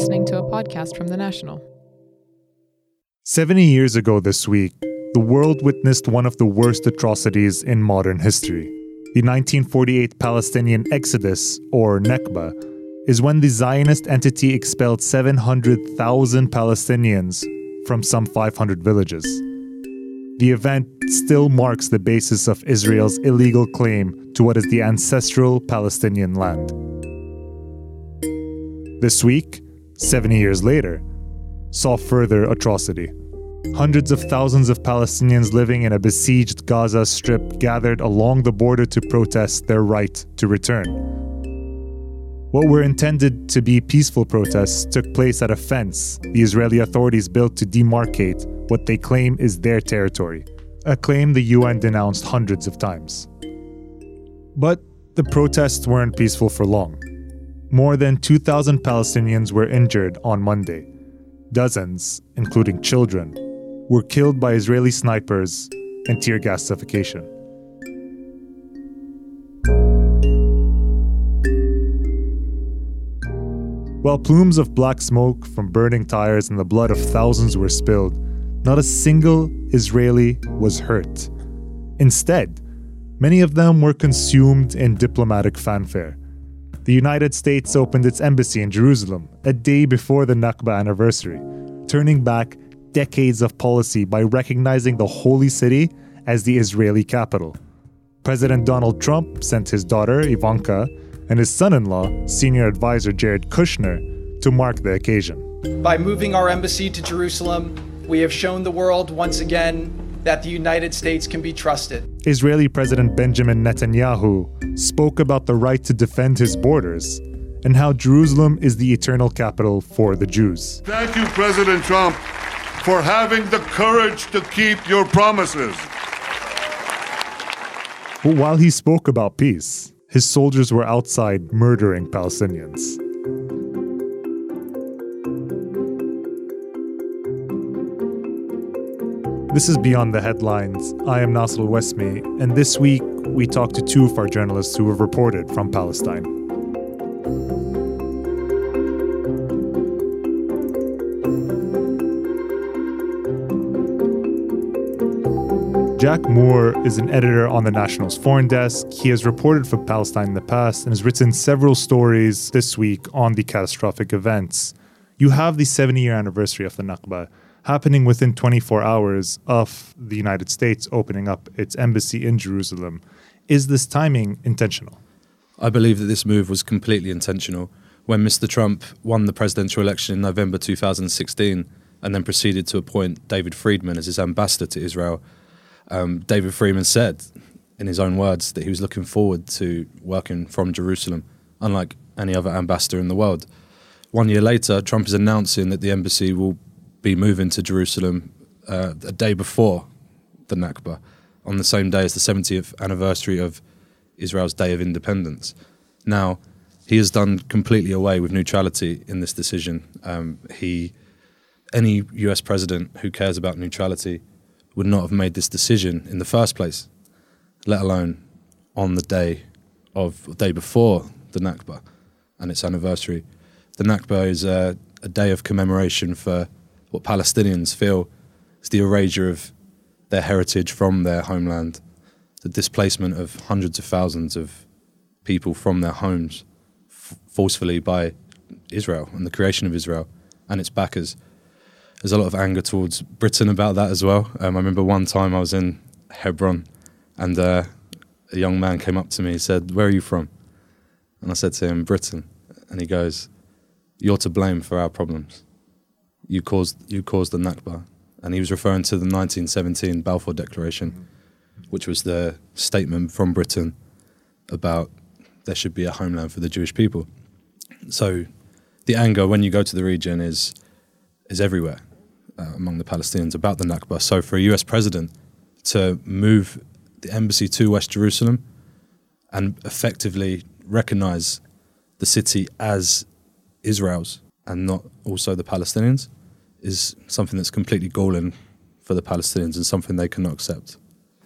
listening to a podcast from The National. 70 years ago this week, the world witnessed one of the worst atrocities in modern history. The 1948 Palestinian Exodus, or Nakba, is when the Zionist entity expelled 700,000 Palestinians from some 500 villages. The event still marks the basis of Israel's illegal claim to what is the ancestral Palestinian land. This week, 70 years later, saw further atrocity. Hundreds of thousands of Palestinians living in a besieged Gaza Strip gathered along the border to protest their right to return. What were intended to be peaceful protests took place at a fence the Israeli authorities built to demarcate what they claim is their territory, a claim the UN denounced hundreds of times. But the protests weren't peaceful for long. More than 2,000 Palestinians were injured on Monday. Dozens, including children, were killed by Israeli snipers and tear gas suffocation. While plumes of black smoke from burning tires and the blood of thousands were spilled, not a single Israeli was hurt. Instead, many of them were consumed in diplomatic fanfare. The United States opened its embassy in Jerusalem a day before the Nakba anniversary, turning back decades of policy by recognizing the holy city as the Israeli capital. President Donald Trump sent his daughter, Ivanka, and his son in law, senior advisor Jared Kushner, to mark the occasion. By moving our embassy to Jerusalem, we have shown the world once again that the United States can be trusted. Israeli President Benjamin Netanyahu spoke about the right to defend his borders and how Jerusalem is the eternal capital for the Jews. Thank you, President Trump, for having the courage to keep your promises. But while he spoke about peace, his soldiers were outside murdering Palestinians. This is Beyond the Headlines. I am Naser Wasmi, and this week we talked to two of our journalists who have reported from Palestine. Jack Moore is an editor on the National's foreign desk. He has reported for Palestine in the past and has written several stories this week on the catastrophic events. You have the 70 year anniversary of the Nakba happening within 24 hours of the United States opening up its embassy in Jerusalem. Is this timing intentional? I believe that this move was completely intentional. When Mr. Trump won the presidential election in November 2016 and then proceeded to appoint David Friedman as his ambassador to Israel, um, David Friedman said, in his own words, that he was looking forward to working from Jerusalem, unlike any other ambassador in the world. One year later, Trump is announcing that the embassy will be moving to Jerusalem uh, a day before the Nakba, on the same day as the 70th anniversary of Israel's Day of Independence. Now, he has done completely away with neutrality in this decision. Um, he, any U.S. president who cares about neutrality would not have made this decision in the first place, let alone on the day of day before the Nakba and its anniversary. The Nakba is a, a day of commemoration for what Palestinians feel is the erasure of their heritage from their homeland, the displacement of hundreds of thousands of people from their homes f- forcefully by Israel and the creation of Israel and its backers there's a lot of anger towards Britain about that as well. Um, I remember one time I was in Hebron and uh, a young man came up to me and said, Where are you from? And I said to him, Britain. And he goes, You're to blame for our problems. You caused, you caused the Nakba. And he was referring to the 1917 Balfour Declaration, which was the statement from Britain about there should be a homeland for the Jewish people. So the anger when you go to the region is is everywhere uh, among the Palestinians about the Nakba. So for a US president to move the embassy to West Jerusalem and effectively recognize the city as Israel's and not also the Palestinians is something that's completely galling for the Palestinians and something they cannot accept.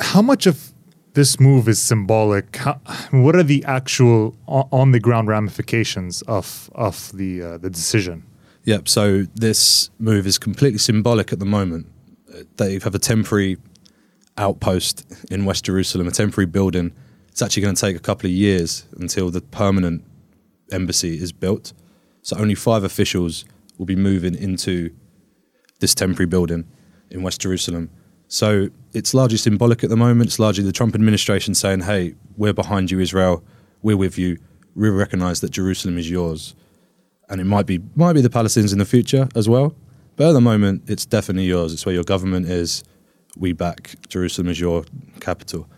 How much of this move is symbolic? How, what are the actual on the ground ramifications of of the uh, the decision? Yep. So this move is completely symbolic at the moment. They have a temporary outpost in West Jerusalem, a temporary building. It's actually going to take a couple of years until the permanent embassy is built. So only five officials will be moving into this temporary building in West Jerusalem. So it's largely symbolic at the moment. It's largely the Trump administration saying, hey, we're behind you, Israel. We're with you. We recognize that Jerusalem is yours. And it might be might be the Palestinians in the future as well. But at the moment, it's definitely yours. It's where your government is. We back Jerusalem as your capital.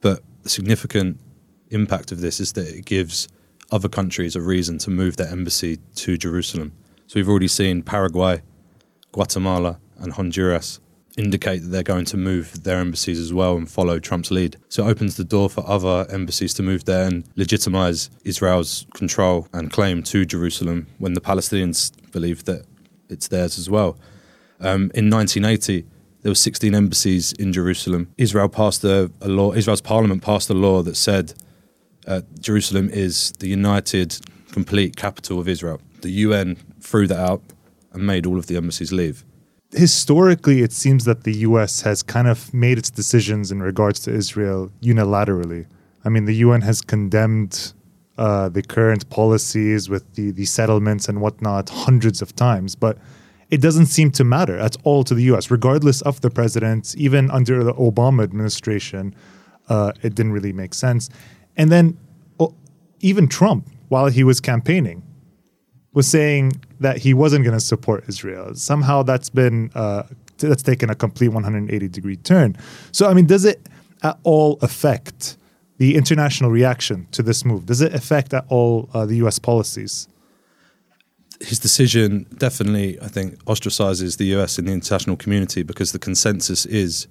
But the significant impact of this is that it gives other countries a reason to move their embassy to Jerusalem. So we've already seen Paraguay, Guatemala, and Honduras indicate that they're going to move their embassies as well and follow Trump's lead. So it opens the door for other embassies to move there and legitimize Israel's control and claim to Jerusalem when the Palestinians believe that it's theirs as well. Um, in 1980, there were 16 embassies in Jerusalem. Israel passed a, a law. Israel's parliament passed a law that said uh, Jerusalem is the united, complete capital of Israel. The UN threw that out and made all of the embassies leave historically, it seems that the U.S. has kind of made its decisions in regards to Israel unilaterally. I mean, the UN has condemned uh, the current policies with the, the settlements and whatnot hundreds of times, but it doesn't seem to matter at all to the U.S., regardless of the president. Even under the Obama administration, uh, it didn't really make sense. And then even Trump, while he was campaigning, was saying that he wasn't going to support Israel. Somehow that's been uh, that's taken a complete 180 degree turn. So I mean, does it at all affect the international reaction to this move? Does it affect at all uh, the U.S. policies? His decision definitely, I think, ostracizes the U.S. in the international community because the consensus is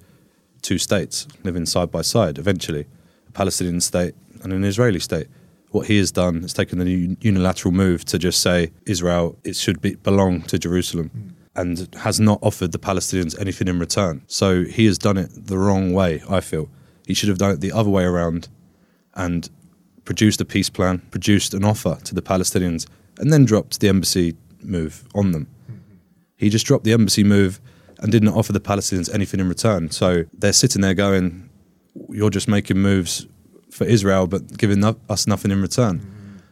two states living side by side. Eventually, a Palestinian state and an Israeli state what he has done is taken the unilateral move to just say Israel it should be, belong to Jerusalem. Mm. And has not offered the Palestinians anything in return. So he has done it the wrong way, I feel. He should have done it the other way around and produced a peace plan, produced an offer to the Palestinians, and then dropped the embassy move on them. Mm-hmm. He just dropped the embassy move and didn't offer the Palestinians anything in return. So they're sitting there going, You're just making moves for Israel, but giving us nothing in return.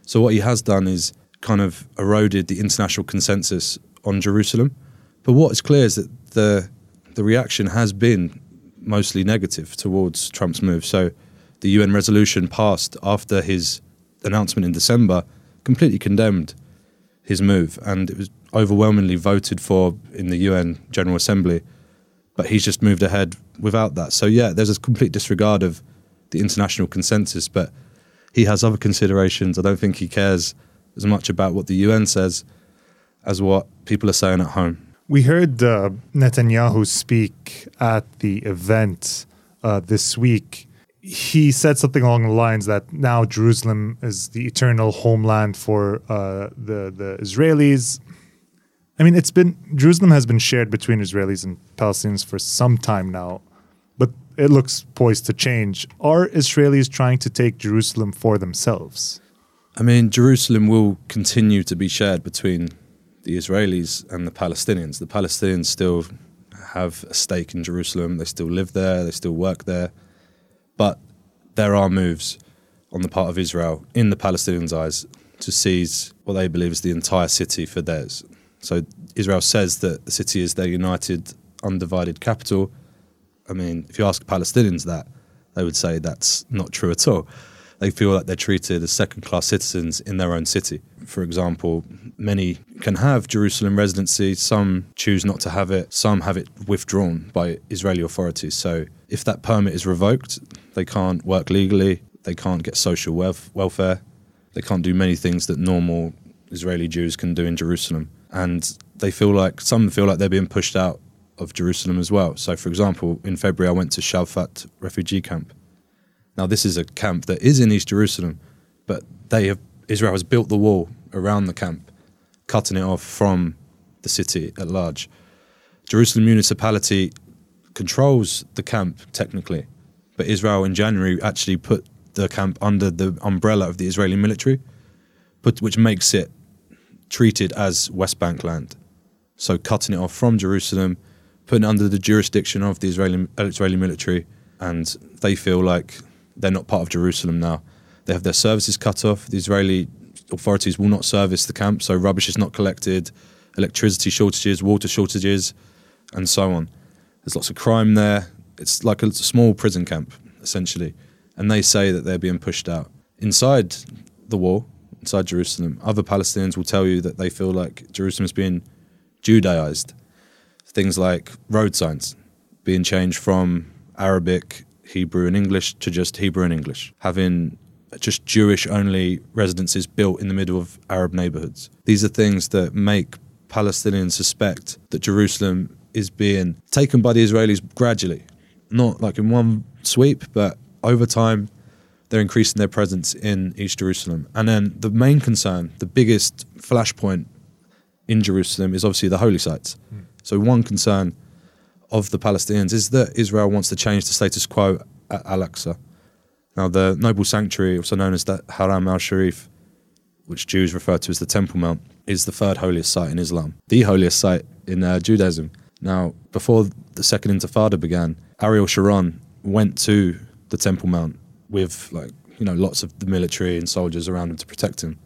So what he has done is kind of eroded the international consensus on Jerusalem. But what is clear is that the the reaction has been mostly negative towards Trump's move. So the UN resolution passed after his announcement in December completely condemned his move, and it was overwhelmingly voted for in the UN General Assembly. But he's just moved ahead without that. So yeah, there's a complete disregard of the international consensus, but he has other considerations. I don't think he cares as much about what the UN says as what people are saying at home. We heard uh, Netanyahu speak at the event uh, this week. He said something along the lines that now Jerusalem is the eternal homeland for uh, the the Israelis. I mean, it's been Jerusalem has been shared between Israelis and Palestinians for some time now it looks poised to change. Are Israelis trying to take Jerusalem for themselves? I mean, Jerusalem will continue to be shared between the Israelis and the Palestinians. The Palestinians still have a stake in Jerusalem, they still live there, they still work there. But there are moves on the part of Israel, in the Palestinians' eyes, to seize what they believe is the entire city for theirs. So Israel says that the city is their united, undivided capital I mean, if you ask Palestinians that, they would say that's not true at all. They feel like they're treated as second class citizens in their own city. For example, many can have Jerusalem residency, some choose not to have it, some have it withdrawn by Israeli authorities. So if that permit is revoked, they can't work legally, they can't get social welf- welfare, they can't do many things that normal Israeli Jews can do in Jerusalem. And they feel like, some feel like they're being pushed out of Jerusalem as well. So, for example, in February, I went to Shuafat refugee camp. Now, this is a camp that is in East Jerusalem, but they have Israel has built the wall around the camp, cutting it off from the city at large. Jerusalem municipality controls the camp technically, but Israel in January actually put the camp under the umbrella of the Israeli military, put, which makes it treated as West Bank land. So cutting it off from Jerusalem, putting under the jurisdiction of the Israeli uh, Israeli military, and they feel like they're not part of Jerusalem now. They have their services cut off. The Israeli authorities will not service the camp, so rubbish is not collected, electricity shortages, water shortages, and so on. There's lots of crime there. It's like a small prison camp, essentially. And they say that they're being pushed out. Inside the wall, inside Jerusalem, other Palestinians will tell you that they feel like Jerusalem is being Judaized. Things like road signs being changed from Arabic, Hebrew, and English to just Hebrew and English. Having just Jewish only residences built in the middle of Arab neighborhoods. These are things that make Palestinians suspect that Jerusalem is being taken by the Israelis gradually, not like in one sweep, but over time they're increasing their presence in East Jerusalem. And then the main concern, the biggest flashpoint in Jerusalem is obviously the holy sites. Mm. So one concern of the Palestinians is that Israel wants to change the status quo at Al-Aqsa. Now, the noble sanctuary, also known as the Haram al-Sharif, which Jews refer to as the Temple Mount, is the third holiest site in Islam, the holiest site in uh, Judaism. Now, before the Second Intifada began, Ariel Sharon went to the Temple Mount with like you know lots of the military and soldiers around him to protect him.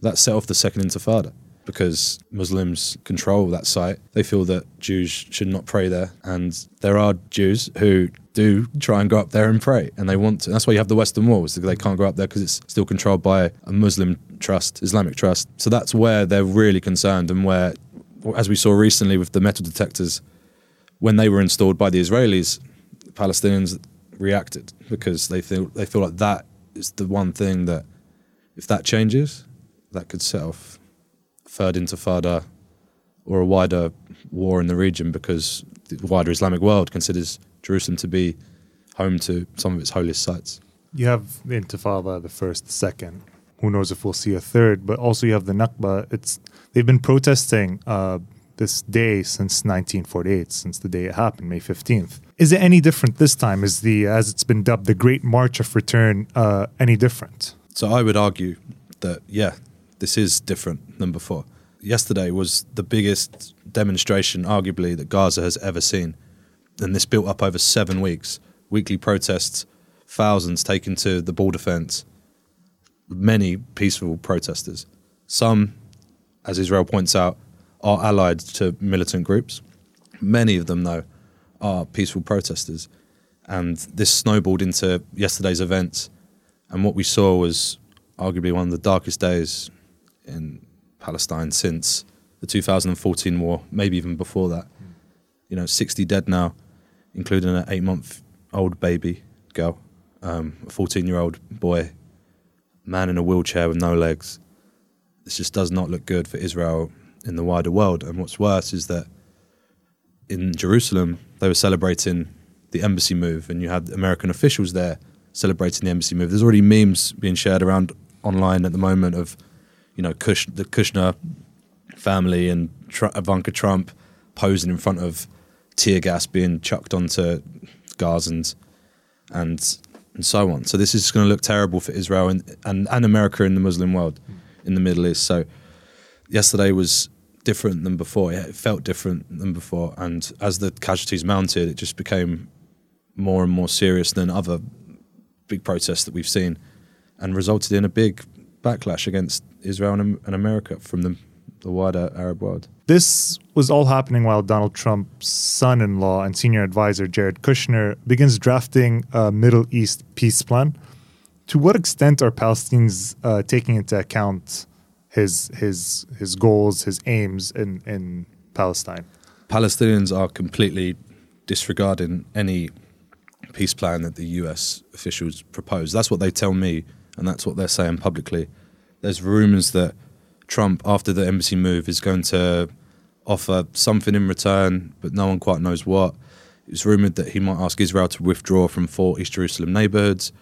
That set off the Second Intifada because Muslims control that site. They feel that Jews should not pray there, and there are Jews who do try and go up there and pray, and they want to. That's why you have the Western Wall, is they can't go up there because it's still controlled by a Muslim trust, Islamic trust. So that's where they're really concerned, and where, as we saw recently with the metal detectors, when they were installed by the Israelis, the Palestinians reacted because they feel they feel like that is the one thing that, if that changes, that could set off third intifada or a wider war in the region because the wider Islamic world considers Jerusalem to be home to some of its holiest sites. You have the Intifada, the first, the second. Who knows if we'll see a third? But also you have the Nakba. It's they've been protesting uh, this day since 1948, since the day it happened, May 15th. Is it any different this time? Is the as it's been dubbed the Great March of Return uh, any different? So I would argue that yeah, this is different than before. Yesterday was the biggest demonstration, arguably, that Gaza has ever seen and this built up over seven weeks. Weekly protests, thousands taken to the border fence, many peaceful protesters. Some, as Israel points out, are allied to militant groups. Many of them, though, are peaceful protesters. And this snowballed into yesterday's events. And what we saw was arguably one of the darkest days in Palestine since the 2014 war, maybe even before that. You know, 60 dead now, including an eight month old baby girl, um, a 14 year old boy, man in a wheelchair with no legs. This just does not look good for Israel in the wider world. And what's worse is that in Jerusalem, they were celebrating the embassy move, and you had American officials there celebrating the embassy move. There's already memes being shared around online at the moment of, you know, Kush, the Kushner family and Tr- Ivanka Trump posing in front of tear gas being chucked onto Gazans and and so on. So this is going to look terrible for Israel and, and, and America in the Muslim world, in the Middle East. So yesterday was different than before. It felt different than before. And as the casualties mounted, it just became more and more serious than other big protests that we've seen and resulted in a big backlash against Israel and, and America from the, the wider Arab world. This was all happening while Donald Trump's son in law and senior advisor, Jared Kushner, begins drafting a Middle East peace plan. To what extent are Palestinians uh, taking into account his, his, his goals, his aims in, in Palestine? Palestinians are completely disregarding any peace plan that the US officials propose. That's what they tell me, and that's what they're saying publicly. There's rumors that Trump, after the embassy move, is going to offer something in return, but no one quite knows what. It's rumored that he might ask Israel to withdraw from four East Jerusalem neighborhoods.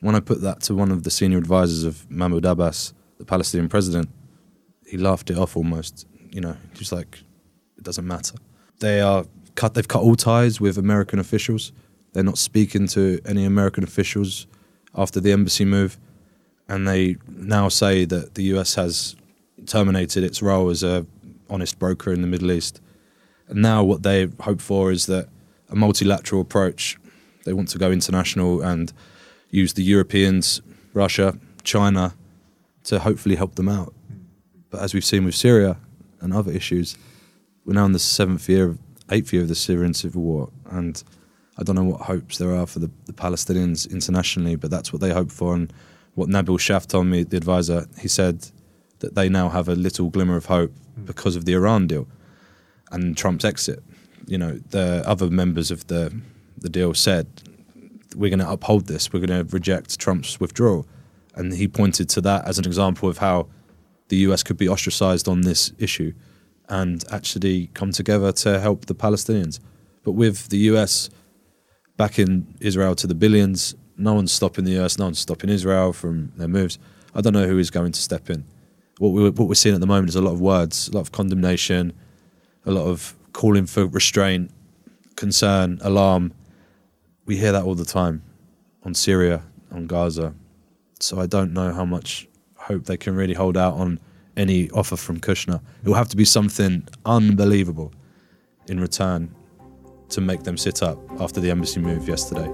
When I put that to one of the senior advisors of Mahmoud Abbas, the Palestinian president, he laughed it off almost. You know, he's like, it doesn't matter. They are cut. They've cut all ties with American officials. They're not speaking to any American officials after the embassy move, and they now say that the U.S. has terminated its role as a honest broker in the Middle East. And now what they hope for is that a multilateral approach. They want to go international and use the Europeans, Russia, China, to hopefully help them out. But as we've seen with Syria and other issues, we're now in the seventh year, eighth year of the Syrian civil war, and I don't know what hopes there are for the, the Palestinians internationally, but that's what they hope for. And what Nabil Shaath told me, the advisor, he said that they now have a little glimmer of hope hmm. because of the Iran deal and Trump's exit. You know, the other members of the the deal said we're going to uphold this. We're going to reject Trump's withdrawal, and he pointed to that as an example of how the US could be ostracized on this issue and actually come together to help the Palestinians. But with the US backing Israel to the billions, no one's stopping the US, no one's stopping Israel from their moves. I don't know who is going to step in. What, we, what we're seeing at the moment is a lot of words, a lot of condemnation, a lot of calling for restraint, concern, alarm. We hear that all the time on Syria, on Gaza. So I don't know how much hope they can really hold out on any offer from Kushner. It will have to be something unbelievable in return to make them sit up after the embassy move yesterday.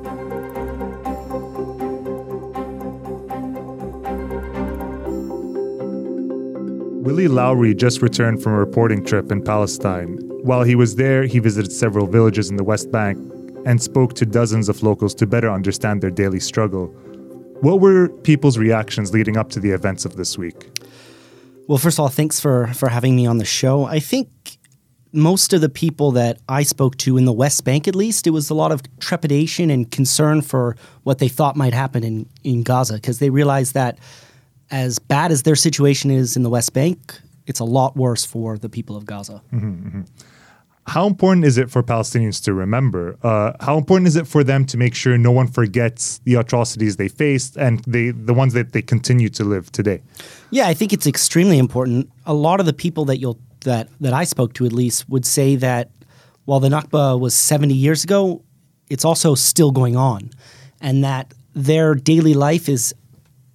Willy Lowry just returned from a reporting trip in Palestine. While he was there, he visited several villages in the West Bank and spoke to dozens of locals to better understand their daily struggle. What were people's reactions leading up to the events of this week? Well, first of all, thanks for for having me on the show. I think most of the people that I spoke to in the West Bank, at least, it was a lot of trepidation and concern for what they thought might happen in in Gaza because they realized that as bad as their situation is in the West Bank, it's a lot worse for the people of Gaza. How important is it for Palestinians to remember? Uh, how important is it for them to make sure no one forgets the atrocities they faced and they, the ones that they continue to live today? Yeah, I think it's extremely important. A lot of the people that you'll that that I spoke to at least would say that while the Nakba was 70 years ago, it's also still going on and that their daily life is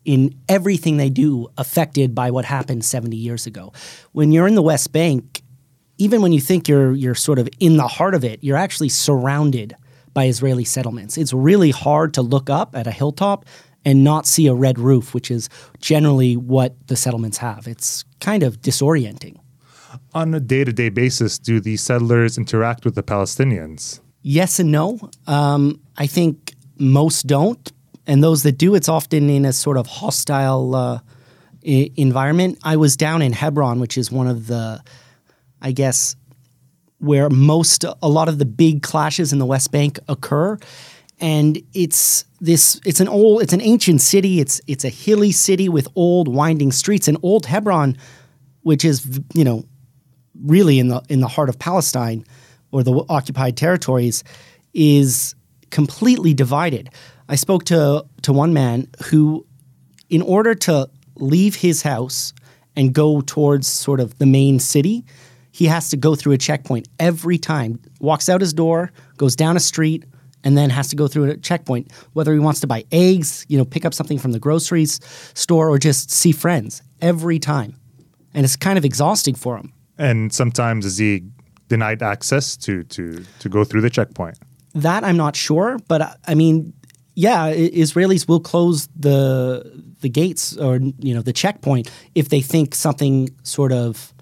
in everything they do affected by what happened 70 years ago. When you're in the West Bank, even when you think you're you're sort of in the heart of it, you're actually surrounded by Israeli settlements. It's really hard to look up at a hilltop and not see a red roof, which is generally what the settlements have. It's kind of disorienting. On a day to day basis, do the settlers interact with the Palestinians? Yes and no. Um, I think most don't, and those that do, it's often in a sort of hostile uh, I- environment. I was down in Hebron, which is one of the, I guess, where most a lot of the big clashes in the West Bank occur, and it's this it's an old it's an ancient city. It's it's a hilly city with old winding streets. And old Hebron, which is you know really in the in the heart of Palestine or the occupied territories, is completely divided. I spoke to to one man who, in order to leave his house and go towards sort of the main city, he has to go through a checkpoint every time. Walks out his door, goes down a street, and then has to go through a checkpoint. Whether he wants to buy eggs, you know, pick up something from the groceries store, or just see friends every time, and it's kind of exhausting for him. And sometimes is he denied access to, to, to go through the checkpoint? That I'm not sure, but uh, I mean, yeah, Israelis will close the the gates or you know the checkpoint if they think something sort of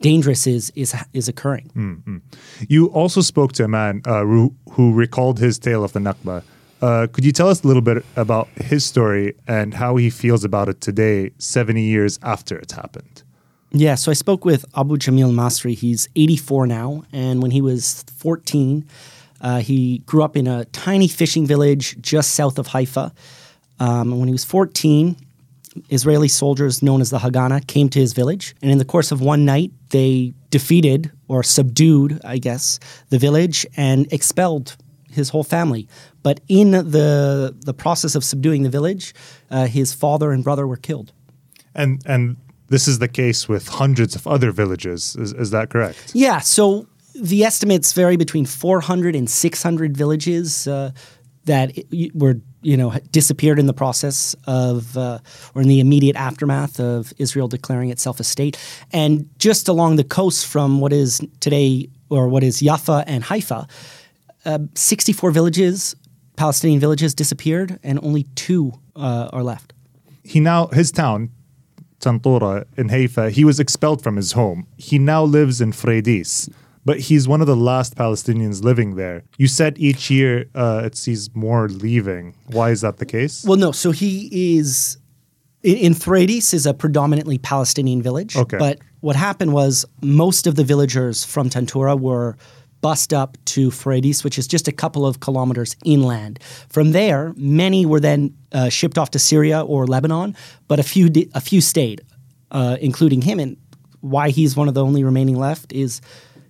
dangerous is is is occurring. You also spoke to a man uh, who, who recalled his tale of the Nakba. Uh, could you tell us a little bit about his story and how he feels about it today, 70 years after it's happened? Yeah, so I spoke with Abu Jamil Masri. He's 84 now, and when he was 14, uh, he grew up in a tiny fishing village just south of Haifa. Um, and when he was 14, Israeli soldiers known as the Haganah came to his village, and in the course of one night, they defeated or subdued, I guess, the village and expelled his whole family. But in the the process of subduing the village, uh, his father and brother were killed. And, and this is the case with hundreds of other villages. Is, is that correct? Yeah, so the estimates vary between 400 and 600 villages uh, that were you know, disappeared in the process of, uh, or in the immediate aftermath of Israel declaring itself a state. And just along the coast from what is today, or what is Jaffa and Haifa, uh, 64 villages, Palestinian villages, disappeared, and only two uh, are left. He now, his town, Tantura in Haifa, he was expelled from his home. He now lives in Fureidis but he's one of the last Palestinians living there. You said each year uh, it sees more leaving. Why is that the case? Well, no. So he is in, in is a predominantly Palestinian village. Okay. But what happened was most of the villagers from Tantura were bussed up to Fureidis, which is just a couple of kilometers inland. From there, many were then uh, shipped off to Syria or Lebanon, but a few di- a few stayed, uh, including him. And why he's one of the only remaining left is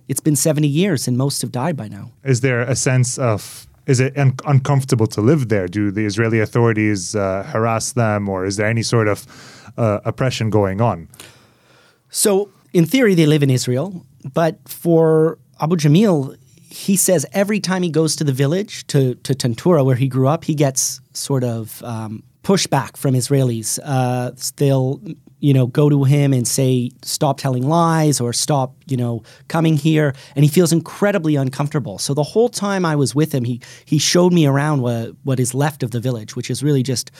it's been 70 years and most have died by now. Is there a sense of is it un- uncomfortable to live there? Do the Israeli authorities uh, harass them, or is there any sort of uh, oppression going on? So, in theory, they live in Israel, but for Abu Jamil, he says every time he goes to the village, to, to Tantura, where he grew up, he gets sort of um, pushback from Israelis. Uh, they'll you know, go to him and say, stop telling lies or stop, you know, coming here. And he feels incredibly uncomfortable. So the whole time I was with him, he, he showed me around what, what is left of the village, which is really just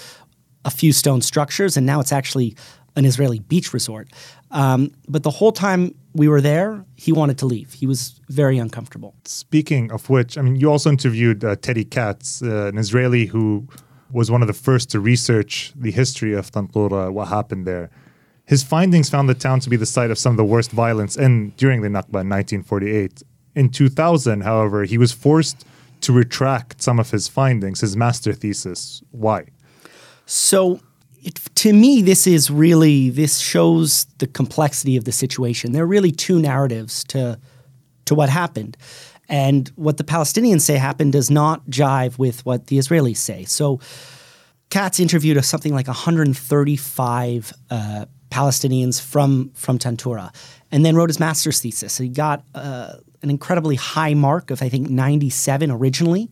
a few stone structures. And now it's actually an Israeli beach resort. Um, but the whole time we were there, he wanted to leave. He was very uncomfortable. Speaking of which, I mean, you also interviewed uh, Teddy Katz, uh, an Israeli who was one of the first to research the history of Tantura, what happened there. His findings found the town to be the site of some of the worst violence in during the Nakba in 1948. In 2000, however, he was forced to retract some of his findings, his master thesis. Why? So, it, to me, this is really this shows the complexity of the situation. There are really two narratives to to what happened, and what the Palestinians say happened does not jive with what the Israelis say. So, Katz interviewed something like 135 uh, Palestinians from from Tantura, and then wrote his master's thesis. He got uh, an incredibly high mark of I think 97 originally,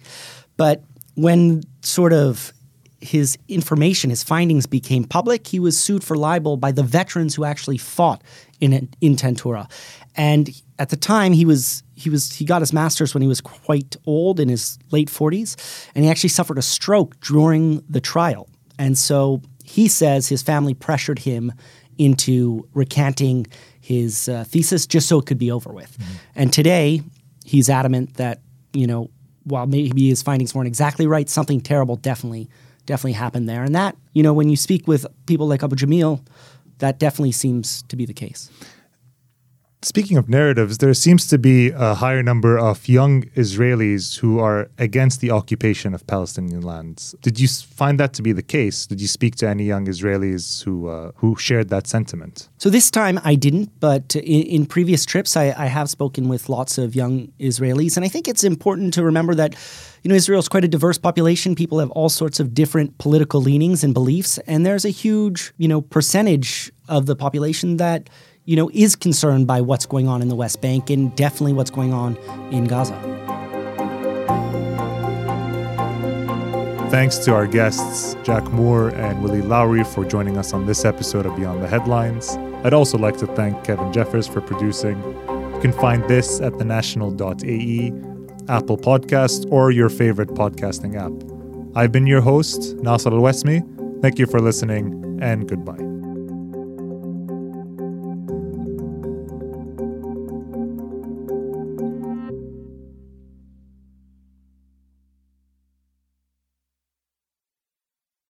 but when sort of his information, his findings became public, he was sued for libel by the veterans who actually fought in in Tantura, and at the time he was he was he got his master's when he was quite old in his late 40s, and he actually suffered a stroke during the trial, and so he says his family pressured him into recanting his uh, thesis just so it could be over with. Mm-hmm. And today, he's adamant that, you know, while maybe his findings weren't exactly right, something terrible definitely definitely happened there. And that, you know, when you speak with people like Abu Jamil, that definitely seems to be the case. Speaking of narratives, there seems to be a higher number of young Israelis who are against the occupation of Palestinian lands. Did you find that to be the case? Did you speak to any young Israelis who uh, who shared that sentiment? So this time I didn't, but in, in previous trips I, I have spoken with lots of young Israelis, and I think it's important to remember that you know, Israel is quite a diverse population. People have all sorts of different political leanings and beliefs, and there's a huge, you know, percentage of the population that you know, is concerned by what's going on in the West Bank and definitely what's going on in Gaza. Thanks to our guests, Jack Moore and Willy Lowry, for joining us on this episode of Beyond the Headlines. I'd also like to thank Kevin Jeffers for producing. You can find this at thenational.ae, Apple Podcast, or your favorite podcasting app. I've been your host, Naser Al Wasmi. Thank you for listening, and goodbye.